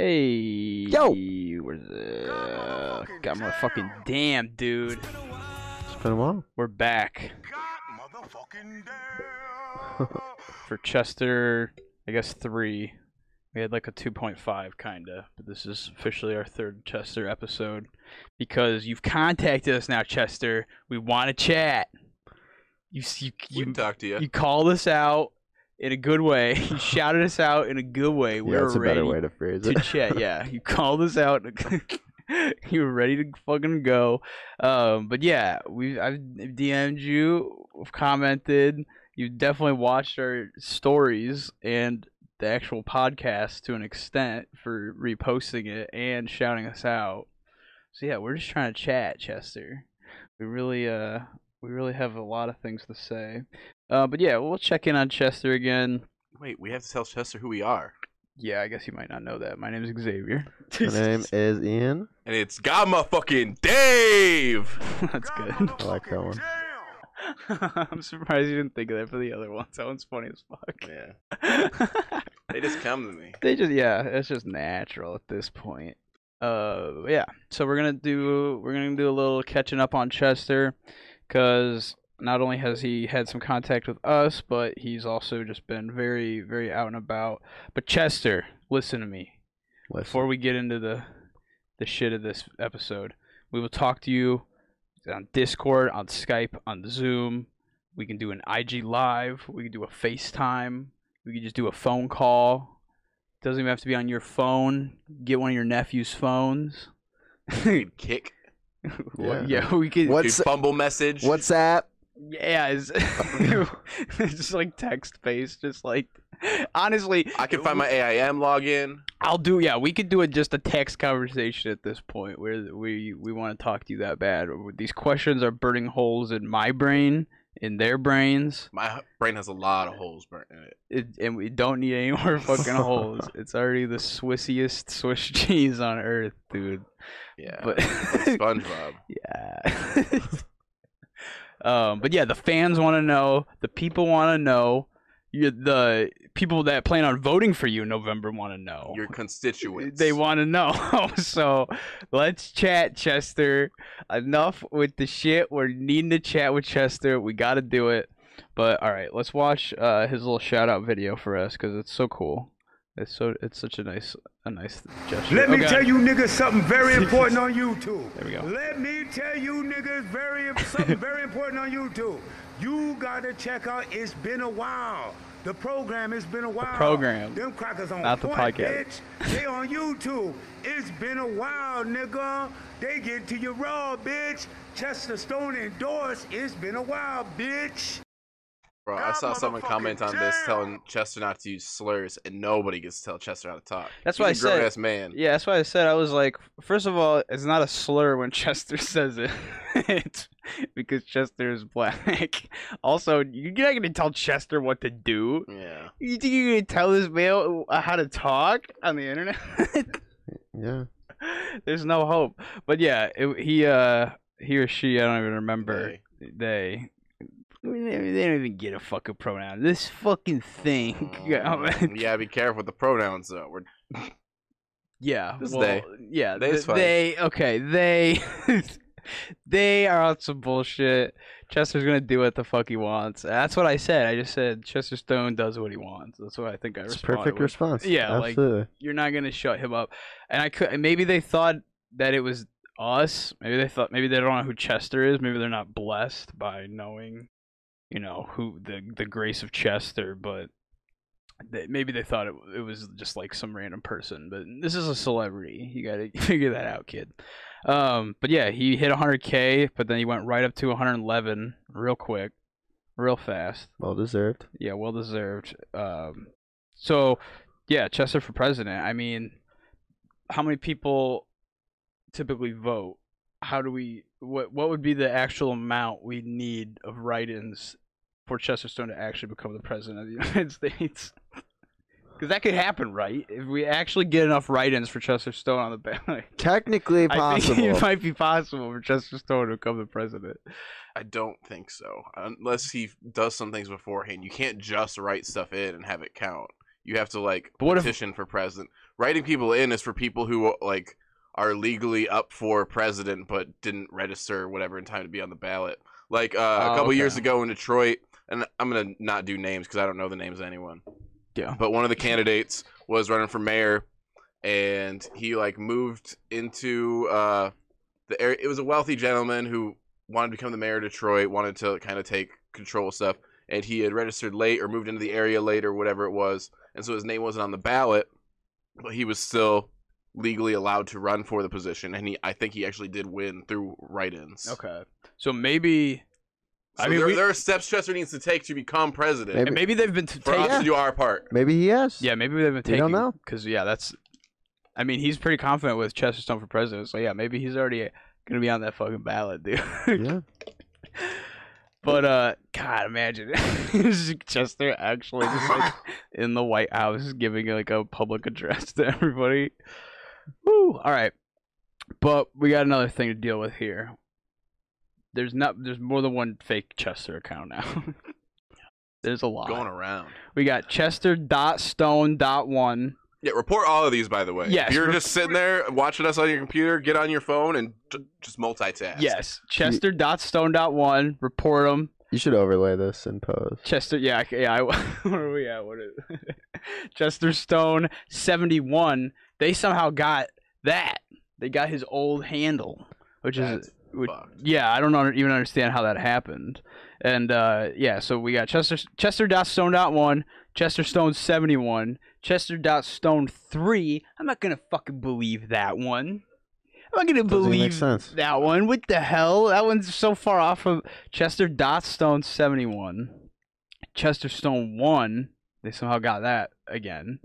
Hey, Yo! where's it? Got my fucking damn dude. It's been a while. We're back for Chester. I guess three. We had like a 2.5 kinda, but this is officially our third Chester episode because you've contacted us now, Chester. We want to chat. You s- you We can talk to you. you called us out in a good way. You shouted us out in a good way. We yeah, were that's a ready better way to phrase to it. chat. Yeah, you called us out. you were ready to fucking go. Um, but yeah, we I've DM'd you, commented. You definitely watched our stories and the actual podcast to an extent for reposting it and shouting us out. So yeah, we're just trying to chat, Chester. We really uh we really have a lot of things to say. Uh, but yeah, we'll check in on Chester again. Wait, we have to tell Chester who we are. Yeah, I guess you might not know that. My name is Xavier. My name is Ian. And it's Gamma fucking Dave! That's good. I like that one. I'm surprised you didn't think of that for the other ones. That one's funny as fuck. Yeah. They just come to me. they just yeah, it's just natural at this point. Uh, yeah. So we're gonna do we're gonna do a little catching up on Chester, because not only has he had some contact with us, but he's also just been very very out and about. But Chester, listen to me. Listen. before we get into the the shit of this episode, we will talk to you on Discord, on Skype, on Zoom. We can do an IG live. We can do a FaceTime. We can just do a phone call. Doesn't even have to be on your phone. Get one of your nephew's phones. Kick. yeah. Yeah. we could. What's- fumble message. WhatsApp. Yeah, it's, it's just like text based. Just like honestly, I can find my AIM login. I'll do. Yeah, we could do it just a text conversation at this point, where we we want to talk to you that bad. These questions are burning holes in my brain, in their brains, My brain has a lot of holes burnt in it. it, and we don't need any more fucking holes. It's already the Swissiest Swiss cheese on earth, dude. Yeah. But SpongeBob. yeah. um, but yeah, the fans want to know. The people want to know. You, the people that plan on voting for you in November want to know. Your constituents. They want to know. so let's chat, Chester. Enough with the shit. We're needing to chat with Chester. We got to do it. But all right, let's watch uh, his little shout out video for us because it's so cool. It's so it's such a nice a nice gesture. Let me tell you niggas something very important on YouTube. There we go. Let me tell you niggas very something very important on YouTube. You gotta check out It's Been a While. The program It's Been a While. program, Them crackers on not the point, podcast. bitch. They on YouTube. It's been a while, nigga. They get to your raw, bitch. Chester Stone endorsed. It's been a while, bitch. Bro, I saw someone comment on this telling Chester not to use slurs, and nobody gets to tell Chester how to talk. That's He's why I said- grown-ass man. Yeah, that's why I said I was like, first of all, it's not a slur when Chester says it, because Chester is black. Also, you're not gonna tell Chester what to do. Yeah. You think you're gonna tell this male uh, how to talk on the internet? Yeah. There's no hope. But yeah, it, he uh he or she, I don't even remember. They. They don't even get a fucking pronoun. This fucking thing. Mm, yeah, be careful with the pronouns though. We're Yeah, This well, they. yeah, They's th- they okay, they they are on some bullshit. Chester's gonna do what the fuck he wants. That's what I said. I just said Chester Stone does what he wants. That's what I think I It's responded perfect with. response. Yeah, like- Absolutely. You're not gonna shut him up. And I could maybe they thought that it was us. Maybe they thought maybe they don't know who Chester is. Maybe they're not blessed by knowing, you know, who the the grace of Chester. But they, maybe they thought it it was just like some random person. But this is a celebrity. You gotta figure that out, kid. Um, but yeah, he hit 100k, but then he went right up to 111 real quick, real fast. Well deserved. Yeah, well deserved. Um, so yeah, Chester for president. I mean, how many people typically vote? How do we? What what would be the actual amount we need of write-ins for Chester Stone to actually become the president of the United States? Because that could happen, right? If we actually get enough write-ins for Chester Stone on the ballot, Technically I possible. think it might be possible for Chester Stone to become the president. I don't think so. Unless he does some things beforehand. You can't just write stuff in and have it count. you have to like But what if- petition for president. Writing people in is for people who like are legally up for president but didn't register or whatever in time to be on the ballot. Like uh, a Oh, couple years ago in Detroit, and I'm gonna not do names because I don't know the names of anyone. Yeah. But one of the candidates was running for mayor, and he like moved into uh, the area. It was a wealthy gentleman who wanted to become the mayor of Detroit, wanted to kind of take control of stuff, and he had registered late or moved into the area late or whatever it was, and so his name wasn't on the ballot, but he was still legally allowed to run for the position, and he I think he actually did win through write-ins. Okay. So maybe So I mean, there, we- there are steps Chester needs to take to become president Maybe- and maybe they've been t- for us taking to do our part. Maybe he has. Yeah, maybe they've been taking. You don't know. because yeah, that's. I mean, he's pretty confident with Chester Stone for president, so yeah, maybe he's already gonna be on that fucking ballot, dude. Yeah. but uh, God, imagine Chester actually just like in the White House giving like a public address to everybody. Woo! All right, but we got another thing to deal with here. There's not. There's more than one fake Chester account now. There's a lot. Going around. We got Chester dot Stone dot one. Yeah, report all of these, by the way. Yes, If you're rep- just sitting there watching us on your computer, get on your phone and j- just multitask. Yes, Chester dot Stone dot one. Report them. You should overlay this in post. Chester, yeah, I- yeah. I, where are we at? What is Chester Stone seventy one? They somehow got that. They got his old handle, which That's is which, yeah. I don't know, even understand how that happened. And uh, yeah, so we got Chester Chester dot Stone dot one, Chester Stone seventy one, Chester dot Stone three. I'm not gonna fucking believe that one. I'm not gonna believe that one. What the hell? That one's so far off from Chester dot Stone seventy one. Chester Stone one. They somehow got that again.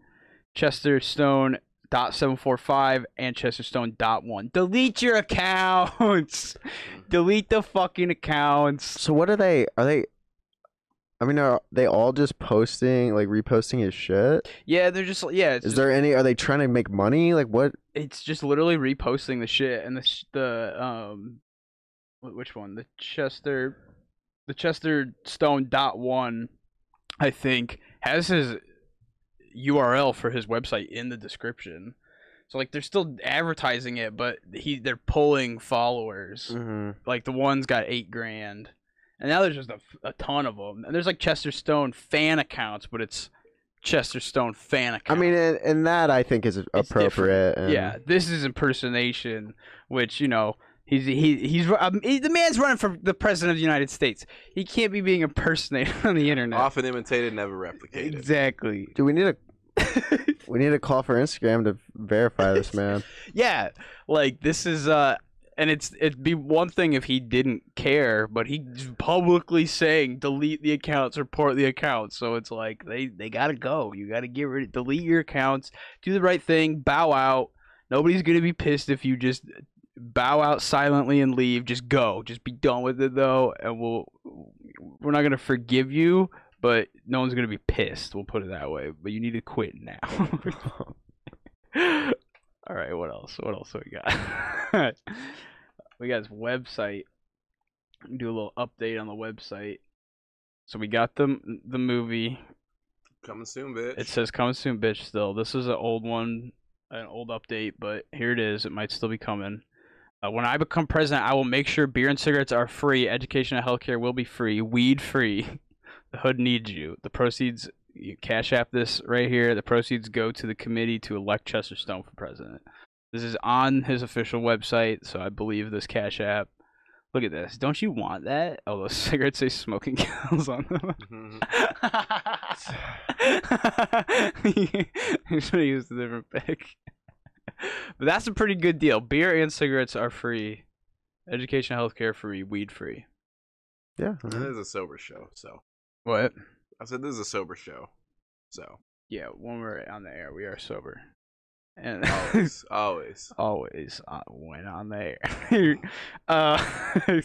Chester Stone dot seven four five and Chesterstone dot one. Delete your accounts. Delete the fucking accounts. So what are they? Are they? I mean, are they all just posting, like reposting his shit? Yeah, they're just yeah. It's Is just, there any? Are they trying to make money? Like what? It's just literally reposting the shit and the the um, which one? The Chester, the Chester Stone dot one, I think has his URL for his website in the description. So like they're still advertising it, but he they're pulling followers. Mm-hmm. Like the one's got eight grand, and now there's just a, a ton of them. And there's like Chester Stone fan accounts, but it's Chester Stone fan accounts. I mean, and, and that I think is appropriate. and- yeah, this is impersonation, which you know he's he he's um, he, the man's running for the president of the United States. He can't be being impersonated on the internet. Often imitated, never replicated. Exactly. Do we need a? we need a call for Instagram to verify this man. yeah, like this is uh, and it's it'd be one thing if he didn't care, but he's publicly saying delete the accounts, report the accounts. So it's like they they gotta go. You gotta get rid, of delete your accounts, do the right thing, bow out. Nobody's gonna be pissed if you just bow out silently and leave. Just go. Just be done with it though, and we'll we're not gonna forgive you, but no one's gonna be pissed. We'll put it that way. But you need to quit now. All right, what else? What else we got? we got his website. Do a little update on the website. So we got the the movie. Coming soon, bitch. It says coming soon, bitch. Still, this is an old one, an old update, but here it is. It might still be coming. Uh, when I become president, I will make sure beer and cigarettes are free. Education and healthcare will be free. Weed free. The hood needs you. The proceeds, you cash app this right here. The proceeds go to the committee to elect Chester Stone for president. This is on his official website, so I believe this cash app. Look at this. Don't you want that? Oh, those cigarettes say smoking kills on them. Mhm. I should have used a different pick. But that's a pretty good deal. Beer and cigarettes are free. Education, healthcare free, weed free. Yeah. This is a sober show, so What? I said this is a sober show, so Yeah, when we're on the air, we are sober. And always, always. always uh, when on the air. uh,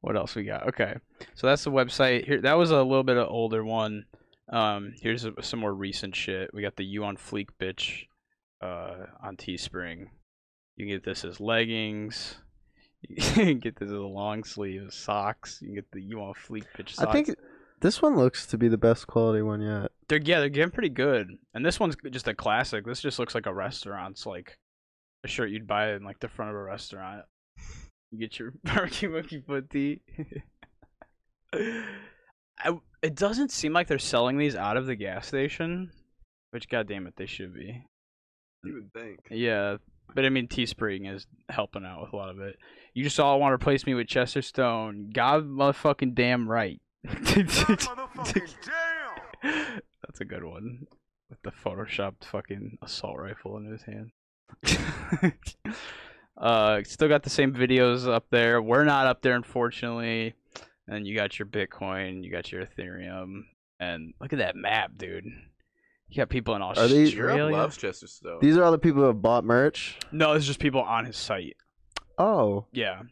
what else we got? Okay, so that's the website. Here, that was a little bit of older one. Um, here's a, some more recent shit. We got the You on Fleek bitch uh, on Teespring. You can get this as leggings. You can get this as a long sleeve socks. You can get the You want Fleek bitch socks. I think This one looks to be the best quality one yet. They're yeah, they're getting pretty good. And this one's just a classic. This just looks like a restaurant's like a shirt you'd buy in like the front of a restaurant. You get your barbecue monkey foot tea. I, it doesn't seem like they're selling these out of the gas station, which goddamn it, they should be. You would think. Yeah, but I mean, Teespring is helping out with a lot of it. You just all want to replace me with Chester Stone. God motherfucking damn right. Motherfucking damn! That's a good one. With the photoshopped fucking assault rifle in his hand. uh, still got the same videos up there. We're not up there, unfortunately. And you got your Bitcoin, you got your Ethereum, and look at that map, dude. You got people in these- Europe Australia. Europe loves Chester Stone. These are all the people who have bought merch. No, it's just people on his site. Oh, Yeah.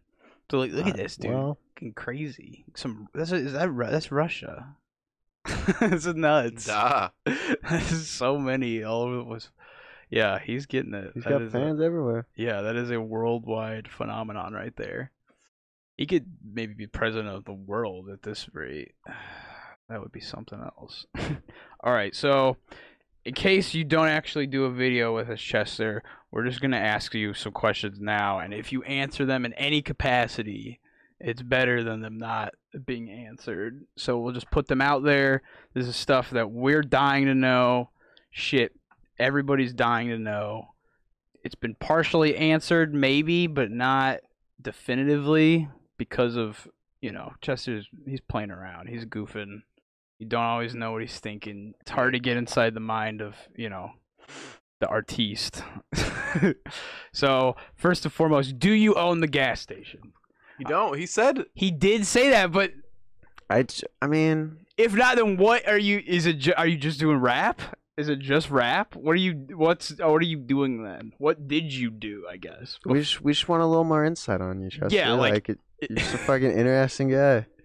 So like, look at uh, this, dude. Well, Fucking crazy. Some that's is that Ru- that's Russia. this is nuts. Duh. There's so many all over the place. Yeah, he's getting it. he's That got is a- fans everywhere. yeah, that is a worldwide phenomenon right there. He could maybe be president of the world at this rate. That would be something else. All right, so in case you don't actually do a video with us, Chester, we're just gonna ask you some questions now, and if you answer them in any capacity, it's better than them not being answered. So we'll just put them out there. This is stuff that we're dying to know. Shit, everybody's dying to know. It's been partially answered, maybe, but not definitively because of you know Chester's. He's playing around. He's goofing. You don't always know what he's thinking. It's hard to get inside the mind of you know the artiste. so first and foremost, do you own the gas station? You don't. He said He did say that, but I, I mean, if not, then what are you? Is it? Ju- are you just doing rap? Is it just rap? What are you? What's? oh, What are you doing then? What did you do? I guess. we just we just want a little more insight on you, Chester. Yeah, like- it, you're just a fucking interesting guy.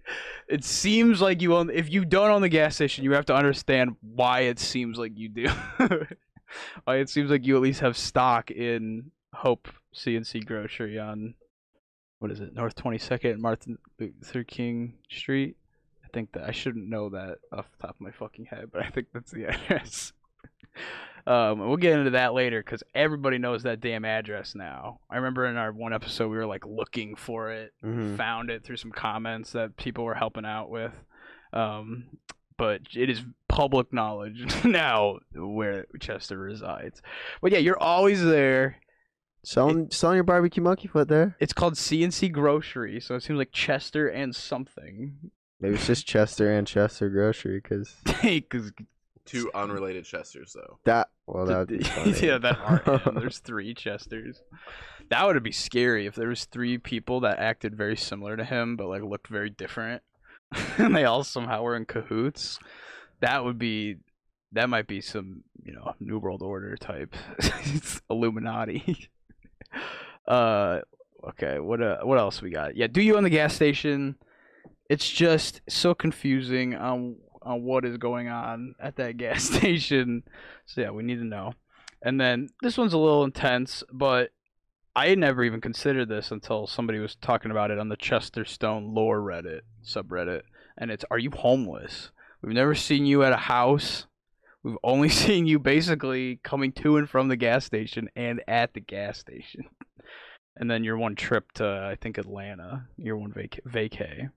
it seems like you own. If you don't own the gas station, you have to understand why it seems like you do. why it seems like you at least have stock in Hope CNC Grocery on what is it, North Twenty Second, Martin Luther King Street. I think that I shouldn't know that off the top of my fucking head, but I think that's the address. Um, we'll get into that later because everybody knows that damn address now. I remember in our one episode we were like looking for it, Mhm. found it through some comments that people were helping out with. Um, but it is public knowledge now where Chester resides. But yeah, you're always there. Selling selling your barbecue monkey foot there. It's called CNC Grocery, so it seems like Chester and something. Maybe it's just Chester and Chester Grocery, because Because two unrelated Chesters though. that well that would be funny. yeah, that are. There's three Chesters. That would be scary if there was three people that acted very similar to him, but like looked very different, and they all somehow were in cahoots. That would be. That might be some, you know, New World Order type Illuminati. uh, okay. What uh, what else we got? Yeah. Do you own the gas station? It's just so confusing on on what is going on at that gas station. So yeah, we need to know. And then this one's a little intense, but I never even considered this until somebody was talking about it on the Chester Stone lore Reddit subreddit. And it's are you homeless? We've never seen you at a house. We've only seen you basically coming to and from the gas station and at the gas station. And then your one trip to I think Atlanta, your one vac- vacay.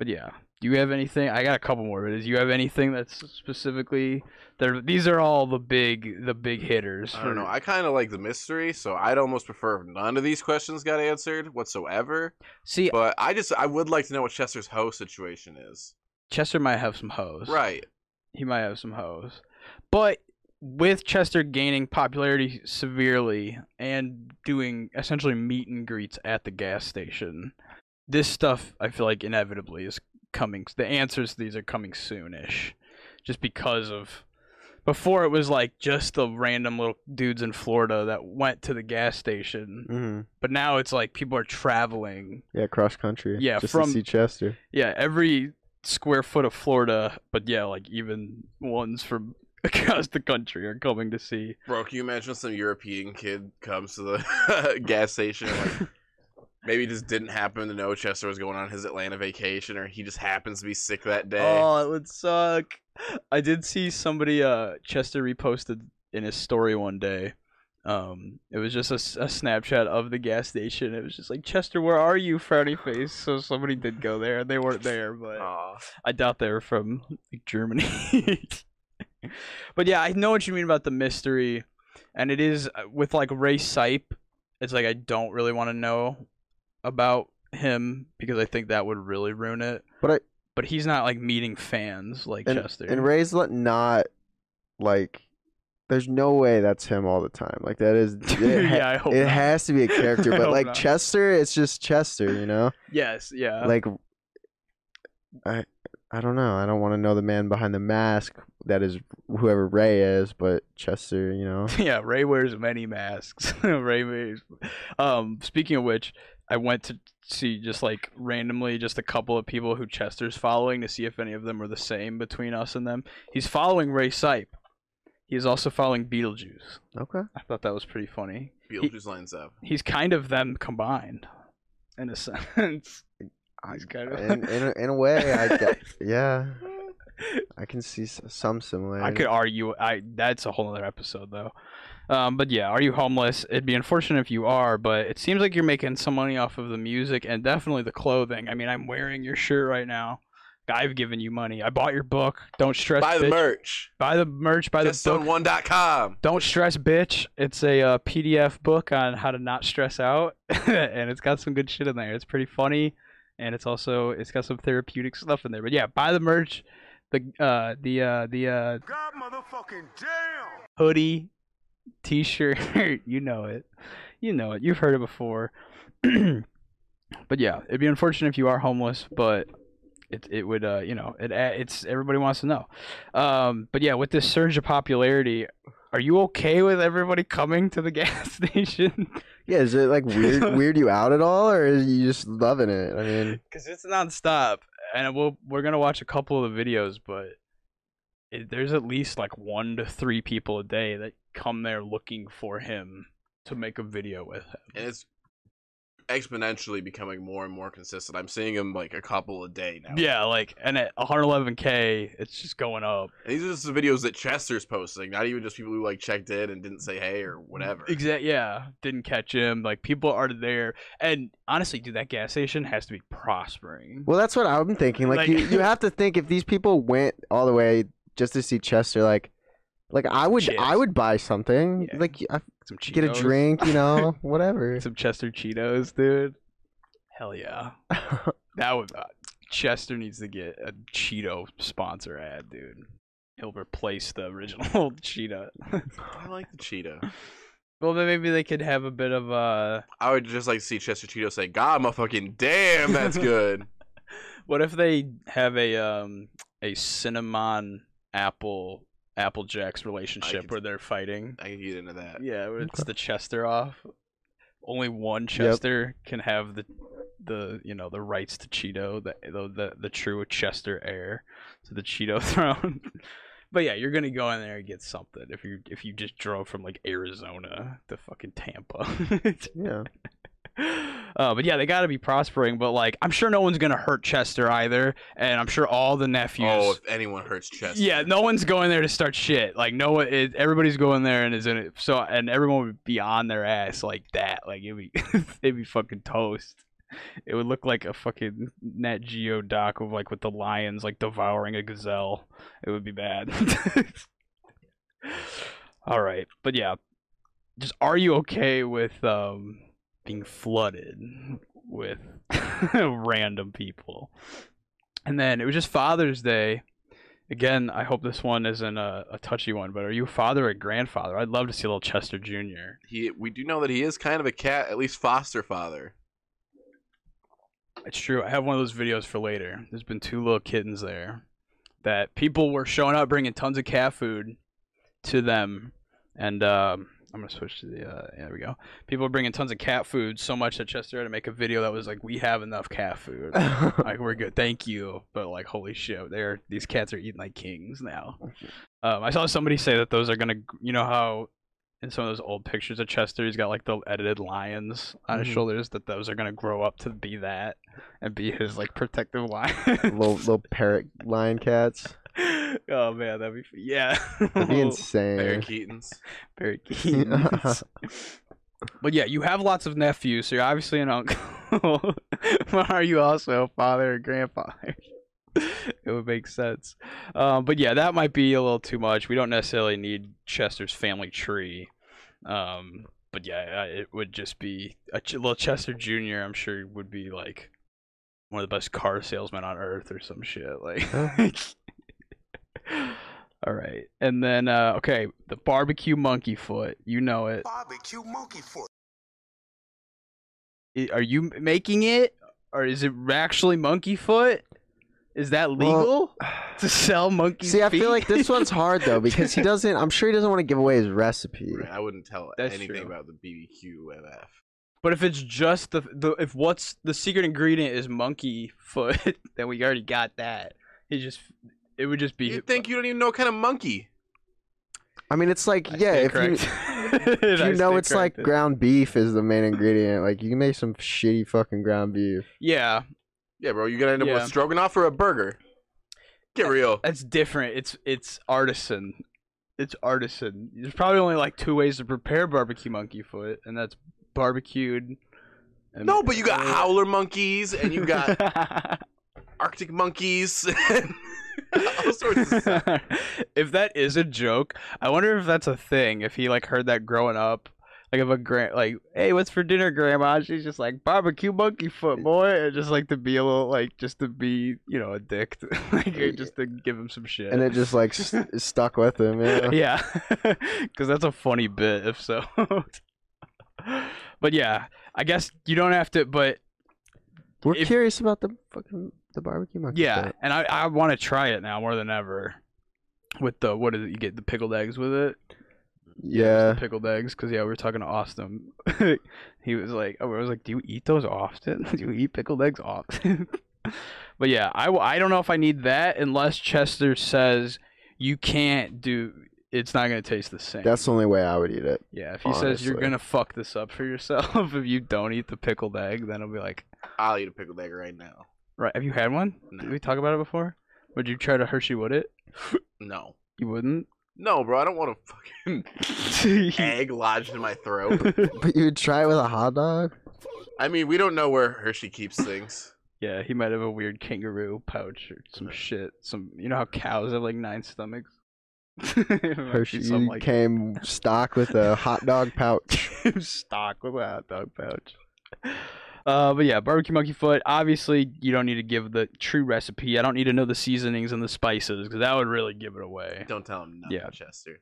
But yeah, do you have anything? I got a couple more. But do you have anything that's specifically? There, these are all the big, the big hitters. I don't know. I kind of like the mystery, so I'd almost prefer if none of these questions got answered whatsoever. See, But I just I would like to know what Chester's hoe situation is. Chester might have some hoes. Right. He might have some hoes. But with Chester gaining popularity severely and doing essentially meet and greets at the gas station, this stuff I feel like inevitably is coming. The answers to these are coming soonish, just because of. Before it was like just the random little dudes in Florida that went to the gas station, hmm but now it's like people are traveling. Yeah, cross country. Yeah, just from- to see Chester. Yeah, every square foot of Florida, but yeah, like even ones from across the country are coming to see. Bro, can you imagine some European kid comes to the gas station and like maybe just didn't happen to know Chester was going on his Atlanta vacation, or he just happens to be sick that day. Oh, it would suck. I did see somebody uh Chester reposted in his story one day. Um, it was just a Snapchat of the gas station. It was just like Chester, where are you, frowny face? So somebody did go there. and They weren't there, but Aw. I doubt they were from like, Germany. but yeah, I know what you mean about the mystery, and it is uh, with like Ray Sipe. It's like I don't really want to know about him because I think that would really ruin it. But I But he's not like meeting fans like and, Chester. and Ray's not like. There's no way that's him all the time. Like that is. It, ha- yeah, I hope it not. has to be a character, but like not. Chester, it's just Chester, you know. Yes, yeah. like I I don't know. I don't want to know the man behind the mask that is whoever Ray is, but Chester, you know. yeah, Ray wears many masks. Ray wears. Um, speaking of which, I went to see just like randomly just a couple of people who Chester's following to see if any of them are the same between us and them. He's following Ray Sipe. He is also following Beetlejuice. Okay. I thought that was pretty funny. Beetlejuice lines up. He's kind of them combined, in a sense. I, He's kind of. in, in, a, in a way, I get, yeah, I can see some similarities. I could argue. I that's a whole other episode though. Um, but yeah, are you homeless? It'd be unfortunate if you are, but it seems like you're making some money off of the music and definitely the clothing. I mean, I'm wearing your shirt right now. I've given you money. I bought your book. Don't stress. Buy the bitch. merch. Buy the merch. Buy the book. JustOn1.com. Don't stress, bitch. It's a uh, PDF book on how to not stress out, and it's got some good shit in there. It's pretty funny, and it's also it's got some therapeutic stuff in there. But yeah, buy the merch. The uh the uh the uh God motherfucking damn! hoodie, t-shirt, you know it. You know it. You've heard it before. but yeah, it'd be unfortunate if you are homeless, but it it would uh you know it it's everybody wants to know. Um, but yeah, with this surge of popularity, are you okay with everybody coming to the gas station? Yeah, is it like weird weird you out at all, or are you just loving it? I mean, Because it's nonstop, and we'll we're gonna watch a couple of the videos, but it, there's at least like one to three people a day that come there looking for him to make a video with him. And it's exponentially becoming more and more consistent. I'm seeing him like a couple a day now. Yeah, like and at 111k, it's just going up. And these are just the videos that Chester's posting, not even just people who like checked in and didn't say hey or whatever. Exact. Yeah, didn't catch him. Like people are there, and honestly, dude, that gas station has to be prospering. well, that's what I'm thinking. Like, Like- you, you have to think if these people went all the way just to see Chester, like, like I would Chips. I would buy something, Yeah. like I Some Cheetos, get a drink, you know, whatever. some Chester Cheetos, dude. Hell yeah, that would. Uh, Chester needs to get a Cheeto sponsor ad, dude. He'll replace the original Cheetah. I like the Cheetah. well, then maybe they could have a bit of a. I would just like to see Chester Cheeto say, God, motherfucking damn, that's good. What if they have a um a cinnamon apple apple jacks relationship could- where they're fighting? I can get into that. Yeah, where it's Okay. the Chester off. Only one Chester can have the the you know the rights to Cheeto, the the the, the true Chester heir to the Cheeto throne. but yeah, you're gonna go in there and get something if you if you just drove from like Arizona to fucking Tampa. yeah. Uh, but yeah, they got to be prospering. But like, I'm sure no one's gonna hurt Chester either, and I'm sure all the nephews. Oh, if anyone hurts Chester. yeah, no one's going there to start shit. Like no one, it, everybody's going there and is in it. So and everyone would be on their ass like that. Like it'd be, it'd be fucking toast. It would look like a fucking Nat Geo doc of like with the lions like devouring a gazelle. It would be bad. All right, but yeah, just are you okay with um flooded with random people? And then it was just Father's Day. Again, I hope this one isn't a, a touchy one, but are you a father or grandfather? I'd love to see a little Chester Jr. He, we do know that he is kind of a cat, at least foster father. It's true. I have one of those videos for later. There's been two little kittens there that people were showing up bringing tons of cat food to them. And um, I'm going to switch to the. Uh, there we go. People were bringing tons of cat food so much that Chester had to make a video that was like, we have enough cat food. like we're good, thank you. But like, holy shit, they're these cats are eating like kings now. Um, I saw somebody say that those are gonna, you know how in some of those old pictures of Chester, he's got like the edited lions on his Mhm. shoulders. That those are gonna grow up to be that and be his like protective lion. little little parrot lion cats. Oh man, that'd be f- yeah. That'd be Barry insane. Keaton's. Very keen. but yeah, you have lots of nephews, so you're obviously an uncle. but are you also a father or grandfather? it would make sense. Um, but yeah, that might be a little too much. We don't necessarily need Chester's family tree. Um, but yeah, uh, it would just be a ch- little Chester Jr. I'm sure would be like one of the best car salesmen on earth or some shit. Like, all right, and then uh, okay, the barbecue monkey foot. You know it. Barbecue monkey foot. Are you making it, or is it actually monkey foot? Is that legal to sell monkey? See, I feel like this one's hard though because he doesn't. I'm sure he doesn't want to give away his recipe. Right, I wouldn't tell That's anything true. about the BBQ MF. But if it's just the the if what's the secret ingredient is monkey foot, then we already got that. He just it would just be. You think you don't even know what kind of monkey? I mean, it's like I yeah, stand if you if you know stand it's like ground beef is the main ingredient. Like you can make some shitty fucking ground beef. Yeah, Yeah, bro, you're gonna end up Yeah. with stroganoff or a burger. Get real. that's different. It's it's artisan. It's artisan. There's probably only like two ways to prepare barbecue monkey foot, and that's barbecued. and- No, but you got howler monkeys and you got Arctic monkeys and all sorts of stuff. if that is a joke, I wonder if that's a thing. If he like heard that growing up, like if a grand like, hey, what's for dinner, Grandma? She's just like barbecue monkey foot, boy, and just like to be a little like just to be you know a dick, to, like just to give him some shit. And it just like st- stuck with him. Yeah. yeah, because that's a funny bit. If so, but yeah, I guess you don't have to. But We're If- curious about the fucking the barbecue monkey. Yeah, foot. and I I want to try it now more than ever. With the what is it? You get the pickled eggs with it. Yeah. the pickled eggs. Cause yeah, we were talking to Austin. he was like, I was like, do you eat those often? do you eat pickled eggs often? but yeah, I I don't know if I need that unless Chester says you can't do. It's not gonna taste the same. That's the only way I would eat it. yeah. If he says you're gonna fuck this up for yourself if you don't eat the pickled egg, then I'll be like, I'll eat a pickled egg right now. Right. Have you had one? No. Did we talk about it before? Would you try to Hershey would it? No. You wouldn't. No, bro, I don't want a fucking egg lodged in my throat. But you would try it with a hot dog? I mean, we don't know where Hershey keeps things. Yeah, he might have a weird kangaroo pouch or some shit. Some you know how cows have like nine stomachs. It might be Hershey something like came stock with a hot dog pouch. stock with a hot dog pouch. Uh, but yeah, barbecue monkey foot. Obviously, you don't need to give the true recipe. I don't need to know the seasonings and the spices because that would really give it away. Don't tell him nothing, Yeah. Chester.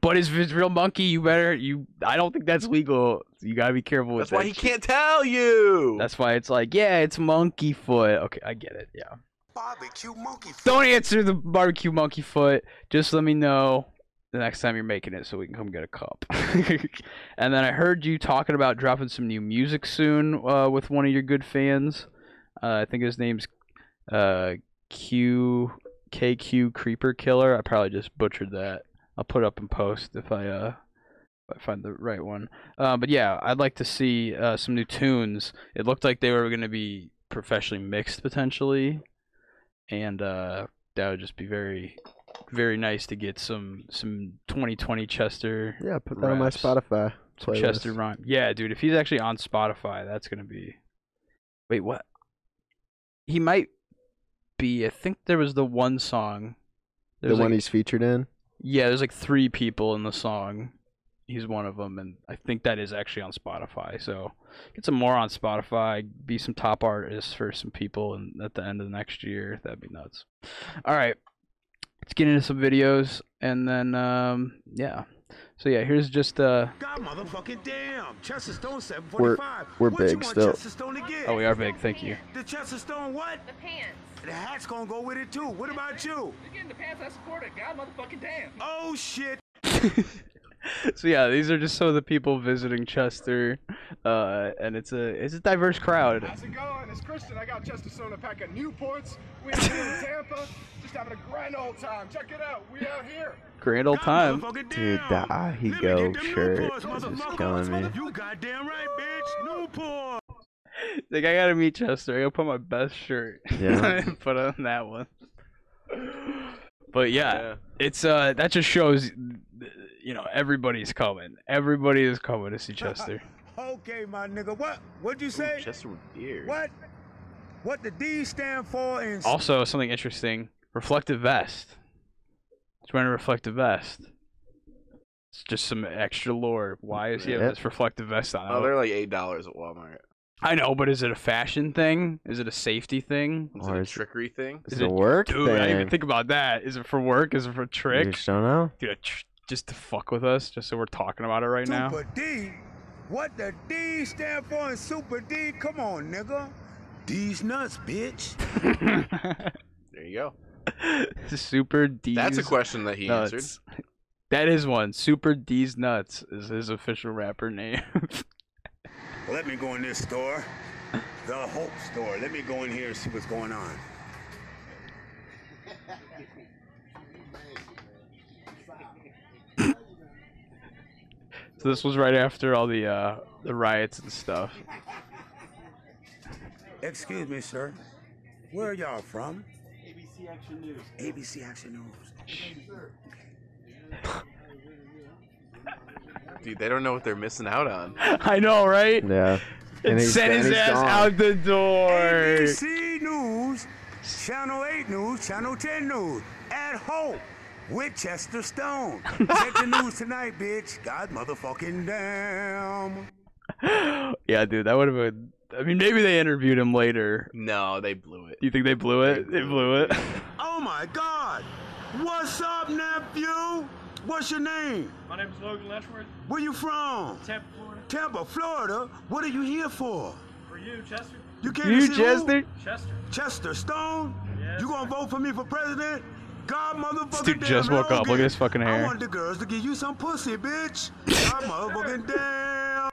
But if it's real monkey, you better you. I don't think that's legal. You gotta be careful with That's why he shit. can't tell you. That's why it's like, yeah, it's monkey foot. Okay, I get it. Yeah. Barbecue monkey foot. Don't answer the barbecue monkey foot. Just let me know the next time you're making it so we can come get a cup. and then I heard you talking about dropping some new music soon uh, with one of your good fans. Uh, I think his name's uh, Q KQ Creeper Killer. I probably just butchered that. I'll put up in post if I uh if I find the right one. Uh, but yeah, I'd like to see uh, some new tunes. It looked like they were going to be professionally mixed potentially and uh, that would just be very, very nice to get some some 2020 Chester Yeah, put that on my Spotify playlist. Chester rhyme. Yeah, dude, if he's actually on Spotify, that's gonna be. Wait, what? He might be. I think there was the one song. The one like, he's featured in. yeah, there's like three people in the song. He's one of them, and I think that is actually on Spotify. So get some more on Spotify. Be some top artists for some people, and at the end of the next year, that'd be nuts. All right, let's get into some videos, and then um, yeah. So yeah, here's just uh. God motherfucking damn. Chester Stone We're- 745. we're what big still. Chester Stone to get? Oh, we are big. Thank you. The Chester Stone what? The pants. The hat's gonna go with it too. What about you? You're getting the pants I supported. God motherfucking damn. Oh shit. so yeah, these are just some of the people visiting Chester, uh, and it's a it's a diverse crowd. How's it going? It's Christian. I got Chester Stone a pack of Newports. We are in Tampa. Just having a grand old time. Check it out. We out here. Grand old time. Dude, the Ah He Go shirt is just killing me. You goddamn right, bitch. Newport. Like I gotta meet Chester. I gotta put my best shirt. Yeah. and put on that one. But yeah, Yeah. it's uh that just shows, you know, everybody's coming. Everybody is coming to see Chester. Okay, my nigga. What? What'd you say? Chester with beard. What? What the D stand for in Also, something interesting: reflective vest. He's wearing a reflective vest. It's just some extra lore. Why is he have this reflective vest on? Oh, they're like eight dollars at Walmart. I know, but is it a fashion thing? Is it a safety thing? Is Or it a is- trickery thing? It's Is a it- work Dude, I didn't even think about that. Is it for work? Is it for a You just don't know. Dude, a tr- just to fuck with us, just so we're talking about it right now. Super D? What the D stand for in Super D? Come on, nigga. D's nuts, bitch. There you go. Super D's. That's a question that he answered. That is one. Super D's nuts is his official rapper name. Let me go in this store. The Hope store. Let me go in here and see what's going on. So this was right after all the uh, the riots and stuff. Excuse me, sir. Where are y'all from? ABC Action News. ABC Action News. Dude, they don't know what they're missing out on. I know, right? Yeah. And he's- sent his ass gone. out the door. ABC News, Channel 8 News, Channel 10 News, at home with Chester Stone. Check the news tonight, bitch. God motherfucking damn. yeah, dude, that would have been. I mean, maybe they interviewed him later. No, they blew it. You think they blew it? They blew it. Oh my God. What's up, nephew? What's your name? My name is Logan Letchworth, Where you from? Tampa, Florida. Tampa, Florida. What are you here for? For you, Chester. You came to you, see who? Chester? Chester. Chester Stone? Yes, you gonna sir. vote for me for president? God motherfucking This dude just woke up. Look at his fucking hair. I hair. want the girls to give you some pussy, bitch. God motherfucking damn.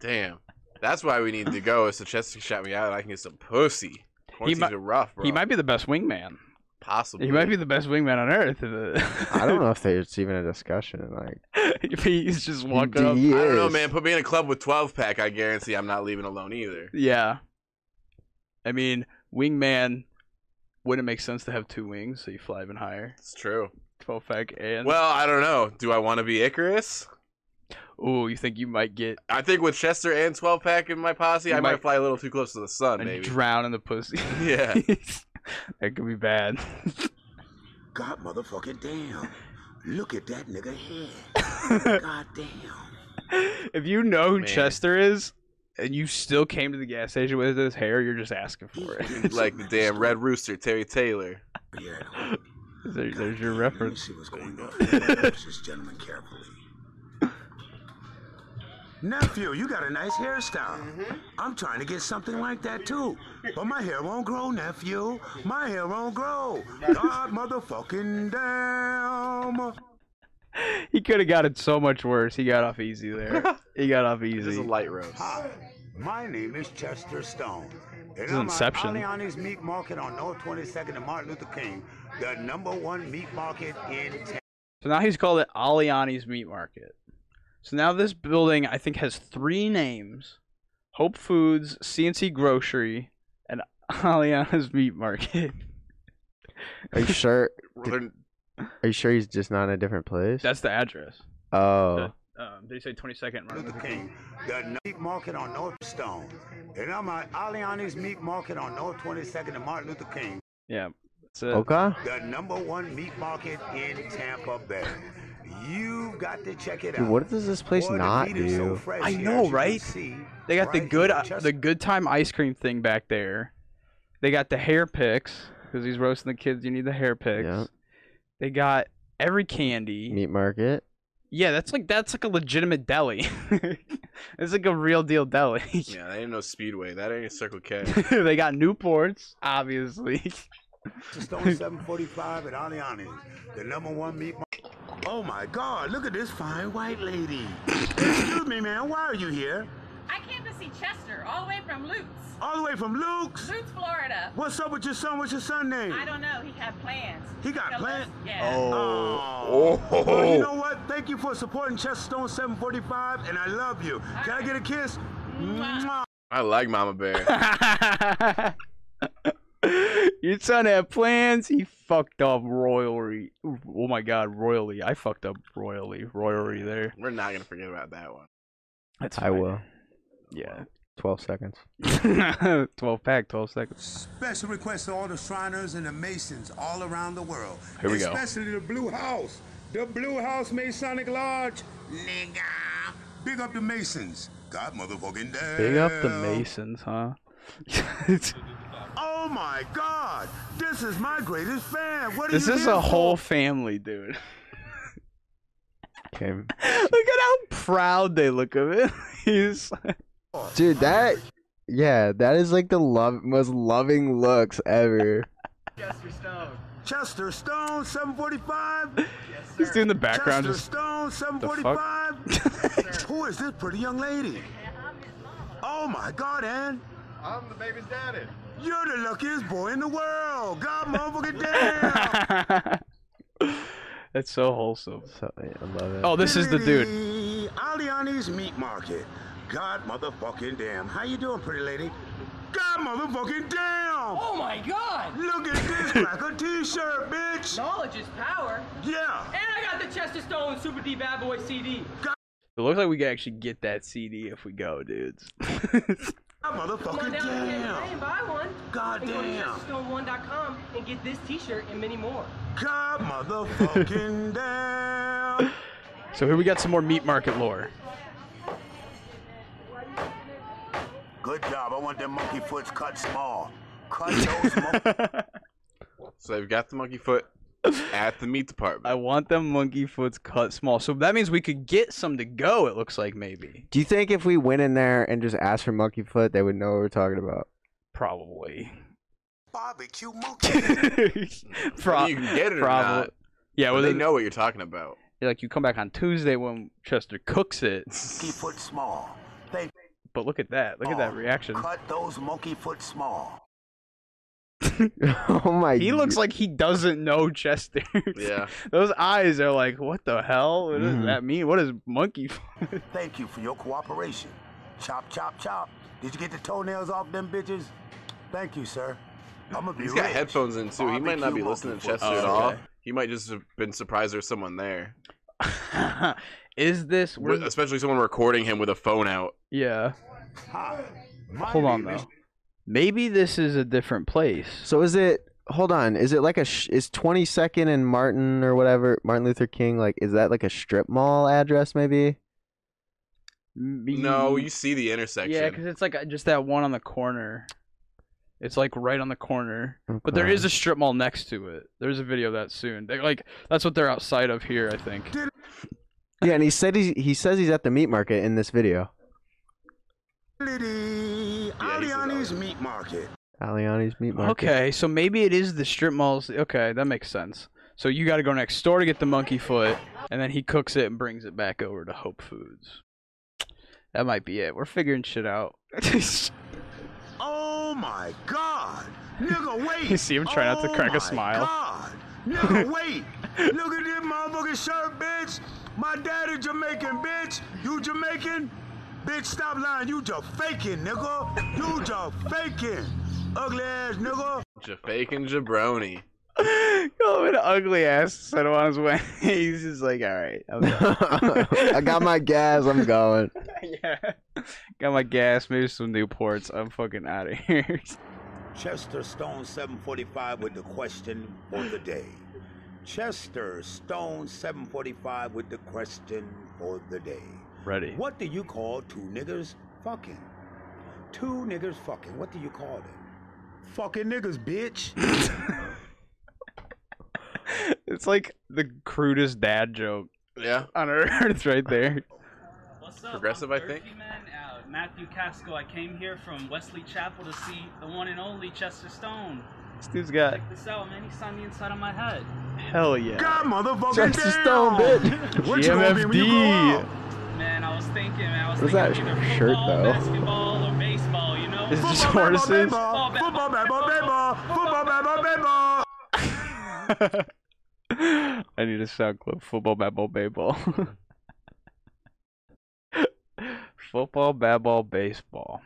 Damn. That's why we need to go. Is so Chester can shout me out and I can get some pussy. Quarantines might- rough, bro. He might be the best wingman. possibly. He might be the best wingman on earth. I don't know if there's even a discussion. Like, if he's just walking up. he I don't know, man. Put me in a club with 12 pack. I guarantee I'm not leaving alone either. Yeah. I mean, wingman wouldn't it make sense to have two wings so you fly even higher. It's true. 12 pack and. Well, I don't know. Do I want to be Icarus? Ooh, you think you might get I think with Chester and 12 pack in my posse, You I might, might- fly a little too close to the sun, and maybe. drown in the pussy? Yeah. that could be bad. God motherfucking damn. Look at that nigga head. God damn. if you know who Man. Chester is and you still came to the gas station with his hair, you're just asking for it. like the damn Red Rooster, Terry Taylor. Yeah. There- there's your reference. see what's going on. Watch this gentleman carefully. Nephew, you got a nice hairstyle. Mm-hmm. I'm trying to get something like that too. But my hair won't grow, nephew. My hair won't grow. God motherfucking damn. He could have got it so much worse. He got off easy there. He got off easy. This is a light roast. Hi, my name is Chester Stone. And is I'm Inception. at Aliani's Meat Market on North 22nd and Martin Luther King, the number one meat market in town. So now he's called it Aliani's Meat Market. So now this building, I think, has three names: Hope Foods, CNC Grocery, and Aliana's Meat Market. Are you sure? They're- Are you sure he's just not in a different place? That's the address. oh, Um, they say 22nd Martin Luther Luther King. King, the meat market on North Stone. And I'm at Aliani's Meat Market on North 22nd and Martin Luther King, Yeah, that's it. okay. the number one meat market in Tampa Bay. You've got to check it Dude, out. what does this place Boy, not meat is so do? fresh I know, as right? see They got the good, uh, Just- the good time ice cream thing back there. They got the hair picks because he's roasting the kids. You need the hair picks. Yeah. They got every candy. Meat market. Yeah, that's like that's like a legitimate deli. it's like a real deal deli. yeah, that ain't no Speedway. That ain't a Circle K. they got Newports, obviously. Stone 745 at Aliani's, the number one meat market. Oh my God, look at this fine white lady. Excuse me, man, why are you here? I came to see Chester, all the way from Lutz. All the way from Lutz? Lutz, Florida. What's up with your son? What's your son name? I don't know. He had plans. He got plans? Yeah. Oh. oh. Oh. Well, you know what? Thank you for supporting Chester Stone 745, and I love you. Can I get a kiss? Mwah. I like Mama Bear. Your son had plans. He fucked up royally. Oh my god, royally. I fucked up royally. Royally there. We're not gonna forget about that one. That's I will. Yeah. 12 seconds. 12 pack, 12 seconds. Special request to all the Shriners and the Masons all around the world. Here we go. Especially the Blue House. The Blue House Masonic Lodge. Nigga. Big up the Masons. God motherfucking damn. Big up the Masons, huh? Oh my God. This is my greatest fan. What are this is here a whole family, dude. Okay. look at how proud they look of it. He's Dude, that. Yeah, that is like the love most loving looks ever. Chester Stone. Chester Stone 745. he's doing the background Chester just Stone 745. Who is this pretty young lady? Oh my God, Ann. I'm the baby's daddy. You're the luckiest boy in the world. God motherfucking damn. That's so wholesome. So I love it. Oh, this is the dude. Aliani's Meat Market. God motherfucking damn. How you doing, pretty lady? God motherfucking damn. Oh my god! Look at this cracker t-shirt, bitch. Knowledge is power. Yeah. And I got the Chester Stone Super D Bad Boy CD. It looks like we could actually get that CD if we go, dudes. God Come on motherfucking down to Kansas City damn. and buy one. God and go to damn. ChesterStone1.com and get this t-shirt and many more. God motherfucking damn. so here we got some more meat market lore. Good job. I want them monkey foots cut small. Cut those monkey. So they've got the monkey foot at the meat department. I want them monkey foots cut small. So that means we could get some to go, it looks like maybe. Do you think if we went in there and just asked for monkey foot, they would know what we're talking about? Probably. Barbecue monkey. Pro- you can get it or probably. not. Yeah, well, they know what you're talking about. like you come back on Tuesday when Chester cooks it. monkey foot small. Thank But look at that. Look at that reaction. Cut those monkey foot small. oh my. He looks like he doesn't know Chester. Yeah. Those eyes are like, what the hell? What does Mhm. that mean? What is monkey foot? Thank you for your cooperation. Chop, chop, chop. Did you get the toenails off them bitches? Thank you, sir. I'm gonna be He's got rich. headphones in too. He might not be listening to monkey foot. Chester at Oh, all. okay. He might just have been surprised there's someone there, is this? With- Where, especially someone recording him with a phone out. yeah. Hi. Hold on though. Maybe this is a different place. So is it? Hold on. Is it like a? Sh- is Twenty Second and Martin or whatever Martin Luther King? Like, is that like a strip mall address? Maybe. No, you see the intersection. Yeah, because it's like uh, just that one on the corner. It's like right on the corner, but there Okay. is a strip mall next to it. There's a video of that soon. They like that's what they're outside of here, I think. Yeah, and he said he he says he's at the meat market in this video. Lady Yeah, he says Aliani's. Meat Market. Aliani's meat market. Okay, so maybe it is the strip malls. Okay, that makes sense. So you got to go next door to get the monkey foot, and then he cooks it and brings it back over to Hope Foods. That might be it. We're figuring shit out. Oh my God. Nigga, wait. You see him try not to Oh crack a my smile. God. Nigga, wait. Look at this motherfucking shirt, bitch. My daddy Jamaican, bitch. You Jamaican? Bitch, stop lying. You just faking, nigga. You just faking. Ugly ass nigga. Jafake and Jabroni. Call him an ugly ass. Set him on his way. He's just like, all right. I'm done." I got my gas. I'm going. yeah. Got my gas. Maybe some Newports. I'm fucking out of here. Chester Stone 745 with the question for the day. Chester Stone 745 with the question for the day. Ready. What do you call two niggers fucking? Two niggers fucking. What do you call them? Fucking niggas, bitch. It's like the crudest dad joke Yeah. on earth right there. What's up? Progressive, I'm I think. Man. Uh, Matthew Casco. I came here from Wesley Chapel to see the one and only Chester Stone. This dude's got Check this out, man. He signed the inside of my head. Hell yeah. God motherfucking Chester damn. Stone, bitch. What you gonna be when you grow GMFD. Man, I was thinking, man, I was What is thinking that either shirt, football, though? basketball, or baseball, you know? Is this Football, baseball, Morrison's? baseball. Oh, football, baseball, baseball. Football, baseball, baseball. I need a sound clip. Football, bad ball, baseball. Football, bad ball, baseball.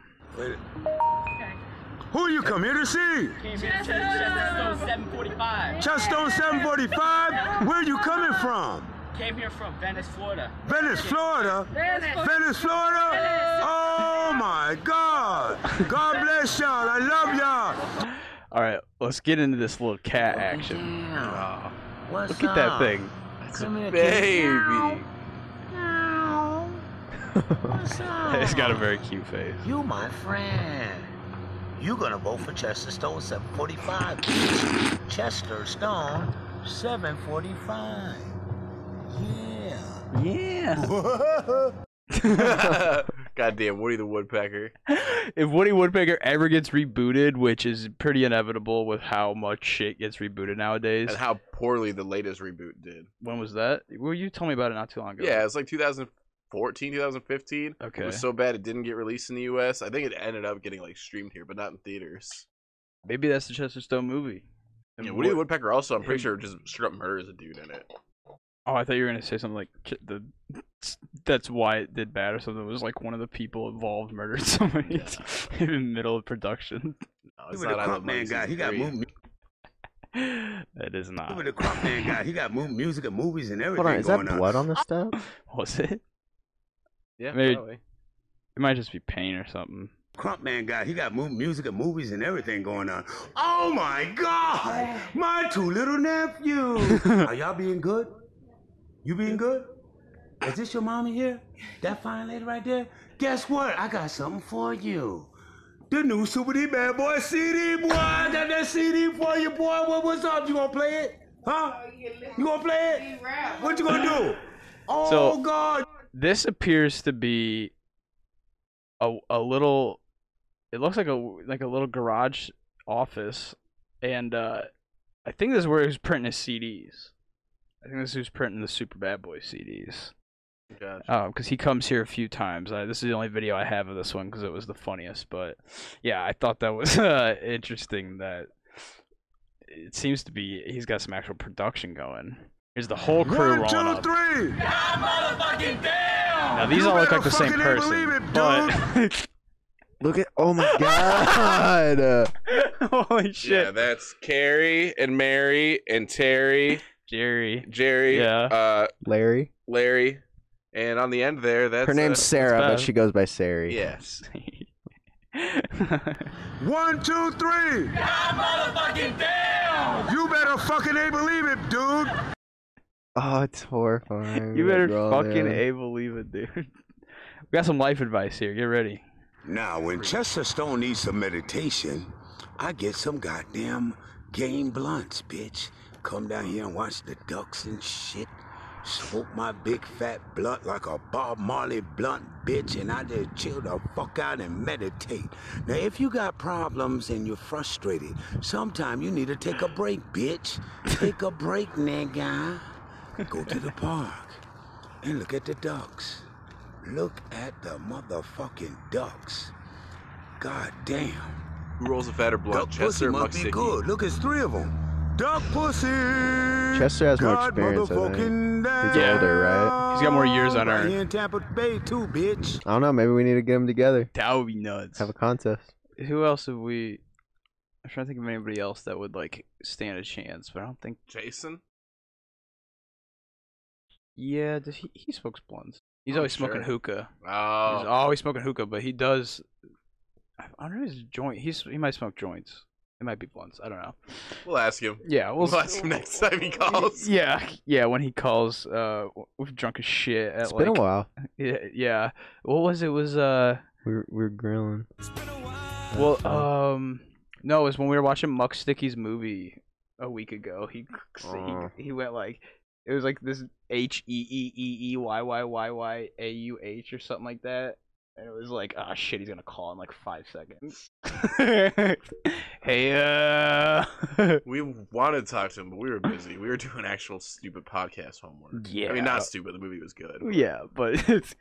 Who you come here to see? Came here to Chester Stone 745. Chestone 745? Where you coming from? Came here from Venice, Florida. Venice, Florida? Venice, Florida? Oh my God. God bless y'all. I love y'all. All right, let's get into this little cat oh, action. Oh, look at that thing. That's a baby. It's got a very cute face. You my friend. You gonna vote for Chester Stone 745. bitch. Chester Stone 745. Yeah. Yeah. Goddamn Woody the Woodpecker. if Woody Woodpecker ever gets rebooted, which is pretty inevitable with how much shit gets rebooted nowadays. And how poorly the latest reboot did. when was that? Well, you told me about it not too long ago. Yeah, it's like 2014, 2015. Okay. It was so bad it didn't get released in the US. I think it ended up getting like streamed here, but not in theaters. Maybe that's the Chester Stone movie. And Yeah, Woody the Wo- Woodpecker also, I'm pretty him- sure, just straight up murders a dude in it. Oh, I thought you were gonna say something like the. That's why it did bad or something. It was like one of the people involved murdered somebody in the middle of production. No, it's Look at not the I Love Man guy. He Season got three. movie. that is Look not. at the Crump Man guy. He got mu- music and movies and everything Hold on, is that on. blood on the step? Was it? Yeah, Maybe- probably. It might just be pain or something. Crump Man guy. He got mu- music and movies and everything going on. Oh my God! My two little nephews. Are y'all being good? You being good? Is this your mommy here? That fine lady right there? Guess what? I got something for you. The new Super D Bad Boy CD, boy. I got that CD for you, boy. What, what's up? You gonna play it? Huh? You gonna play it? What you gonna do? Oh So- God! This appears to be a a little. It looks like a like a little garage office, and uh, I think this is where he was printing his CDs. I think this is who's printing the Super Bad Boy CDs. Gotcha. Um, because he comes here a few times. I, this is the only video I have of this one because it was the funniest. But yeah, I thought that was uh, interesting. That it seems to be he's got some actual production going. Here's the whole crew One, two, rolling up. three. Now these You all look like the same person, it, but Look at oh my god. Holy Yeah, that's Carrie and Mary and Terry, Jerry. Jerry, Yeah. uh, Larry. Larry, and on the end there, that's Her name's uh, Sarah, but she goes by Sari. Yes. One, two, three. You better fucking a believe it, dude. Oh, it's horrifying. you better girl fucking there. a believe it, dude. We got some life advice here. Get ready. Now, when Chester Stone needs some meditation, I get some goddamn game blunts, bitch. Come down here and watch the ducks and shit. Smoke my big fat blunt like a Bob Marley blunt, bitch, and I just chill the fuck out and meditate. Now, if you got problems and you're frustrated, sometime you need to take a break, bitch. Take a break, nigga. Go to the park and look at the ducks. Look at the motherfucking ducks. God damn. Who rolls a fatter blunt, Duck Chester pussy or must be good. Look, it's three of them. Duck pussy. Chester has more God experience, I think. motherfucking He's older, right? He's got more years on Right Earth. in Tampa Bay too, bitch. I don't know. Maybe we need to get them together. That would be nuts. Have a contest. Who else have we? I'm trying to think of anybody else that would like stand a chance, but I don't think. Jason? Yeah, does he? He smokes blunts. He's Oh, always smoking sure. hookah. He's Oh, always smoking hookah, but he does. I I don't know his joint. He's he might smoke joints. It might be blunts. I don't know. we'll ask him. Yeah, we'll, We'll ask him next time he calls. Yeah, yeah. When he calls, uh, we're drunk as shit. At It's like, been a while. Yeah, yeah. What was it? Was uh, We were, we were grilling. well, um, no, it was when we were watching Muck Sticky's movie a week ago. He he, he went like it was like this H E E E E Y Y Y Y A U H or something like that. And it was like, oh shit, he's gonna call in like five seconds. hey, uh. We wanted to talk to him, but we were busy. We were doing actual stupid podcast homework. Yeah. I mean, not stupid. The movie was good. yeah, but it's,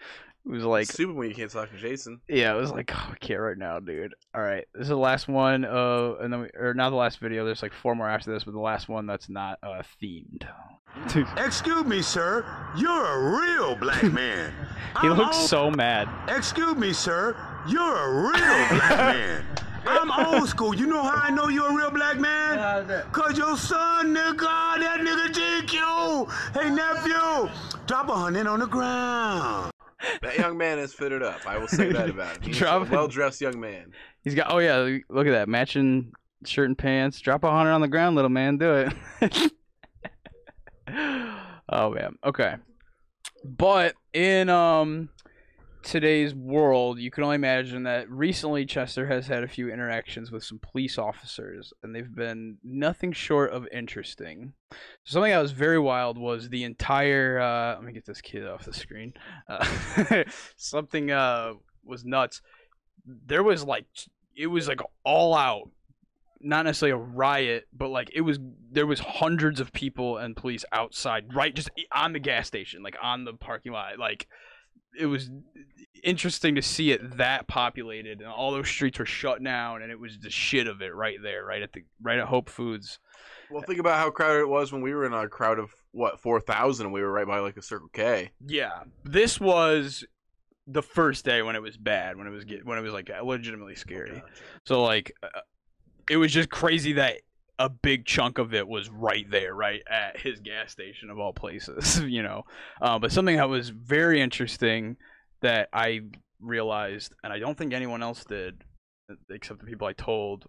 it was like, stupid when you can't talk to Jason. yeah, it was like, oh, I can't right now, dude. All right, this is the last one. Uh, and then we, or not the last video. There's like four more after this, but the last one that's not uh themed. Excuse me, sir. You're a real black man. he I'm looks old- so mad. Excuse me, sir. You're a real black man. I'm old school. You know how I know you're a real black man? Cause your son, nigga, that nigga GQ. Hey, nephew, drop a hundred on the ground. That young man is fitted up. I will say that about him. He's Drop- a well-dressed young man. He's got. Oh yeah, look at that matching shirt and pants. Drop a hundred on the ground, little man. Do it. oh man. Okay. But in um today's world, you can only imagine that recently Chester has had a few interactions with some police officers, and they've been nothing short of interesting. Something that was very wild was the entire. Uh, let me get this kid off the screen. Uh, something uh, was nuts. There was like it was like all out not necessarily a riot but like it was there was hundreds of people and police outside right just on the gas station like on the parking lot like it was interesting to see it that populated and all those streets were shut down and it was the shit of it right there right at the right at hope foods Well, think about how crowded it was when we were in a crowd of what four thousand. We were right by like a Circle K. yeah this was the first day when it was bad when it was get, when it was like legitimately scary So like, uh, it was just crazy that a big chunk of it was right there, right at his gas station of all places, you know. Uh, but something that was very interesting that I realized, and I don't think anyone else did, except the people I told,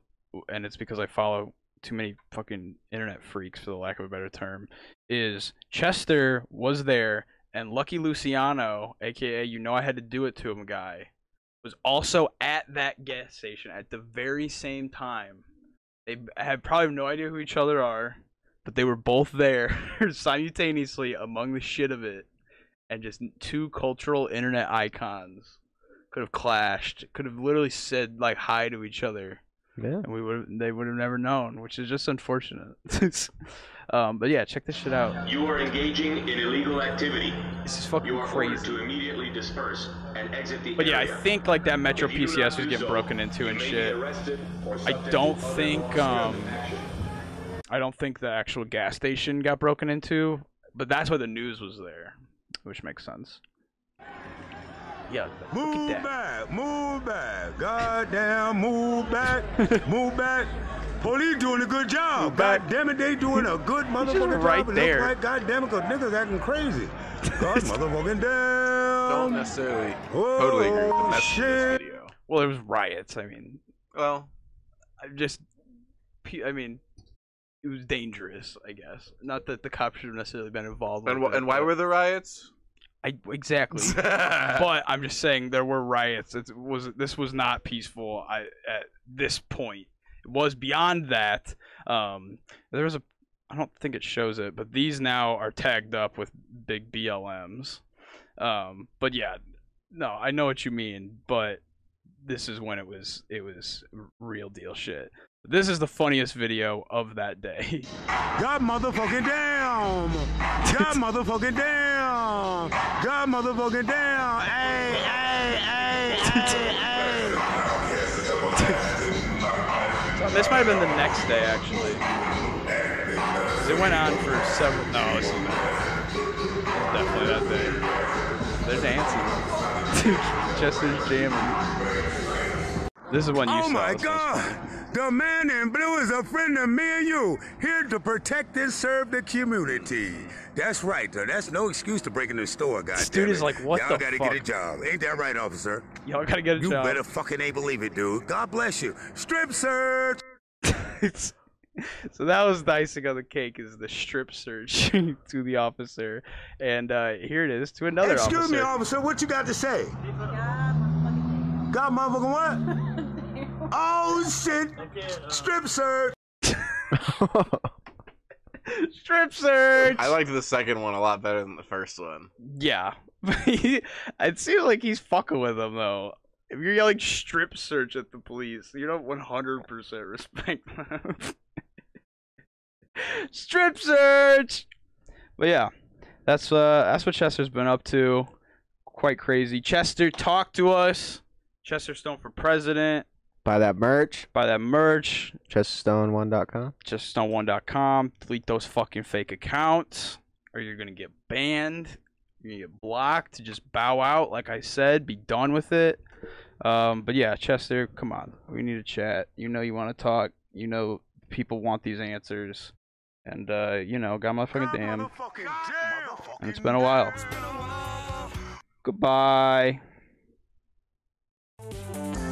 and it's because I follow too many fucking internet freaks, for the lack of a better term, is Chester was there, and Lucky Luciano, aka you know I had to do it to him guy, was also at that gas station at the very same time. They had probably no idea who each other are, but they were both there simultaneously among the shit of it, and just two cultural internet icons could have clashed, could have literally said like hi to each other, Yeah. and we would they would have never known, which is just unfortunate. um, but yeah, check this shit out. You are engaging in illegal activity. This is fucking You are ordered crazy. to immediately disperse and exit the But yeah, I think like that Metro If you do PCS was getting so, broken into and shit. I don't think um. I don't think the actual gas station got broken into, but that's why the news was there, which makes sense. Yeah, look Move at that. back, move back, goddamn, move back, move back. Police doing a good job. Move back. God damn it, they doing a good motherfucking right job. It there. Look like, God damn it, cause niggas acting crazy. God motherfucking damn. Don't necessarily Oh, totally agree with the message of this video. Well, there was riots. I mean, Well, I just, I mean, it was dangerous. I guess not that the cops should have necessarily been involved. and and why were the riots? I exactly? but I'm just saying there were riots. It was this was not peaceful. I at this point it was beyond that. Um, there was a I don't think it shows it, but these now are tagged up with big BLMs. Um, but yeah, no, I know what you mean, but this is when it was it was real deal shit. This is the funniest video of that day. God motherfucking damn. God motherfucking damn. God motherfucking damn. Hey, hey, hey, hey, hey. This might have been the next day, actually. 'Cause It went on for several. No, this is. Definitely that day. They're dancing. Chester's jamming. This is when you Oh saw my this. God! The man in blue is a friend of me and you, here to protect and serve the community. That's right, though. That's no excuse to break into the store, guys. This dude is like, what Y'all the gotta fuck? get a job. Ain't that right, officer? Y'all gotta get a You job. better fucking a believe it, dude. God bless you. Strip search. so that was the icing on the cake is the strip search to the officer, and uh, here it is to another Excuse officer. me, officer. What you got to say? God motherfucking what? oh shit! Strip search. strip search. I liked the second one a lot better than the first one. Yeah, it seems like he's fucking with them though. If you're yelling strip search at the police, you don't 100% respect them. strip search. But yeah, that's uh that's what Chester's been up to. Quite crazy. Chester, talk to us. Chester Stone for president. Buy that merch. Buy that merch. ChesterStone1.com. JustStone1.com. Delete those fucking fake accounts, or you're gonna get banned. You're gonna get blocked. Just bow out, like I said. Be done with it. Um, but yeah, Chester, come on. We need to chat. You know you want to talk. You know people want these answers. And uh, you know, got my fucking damn. And it's been a while. Goodbye. Thank you.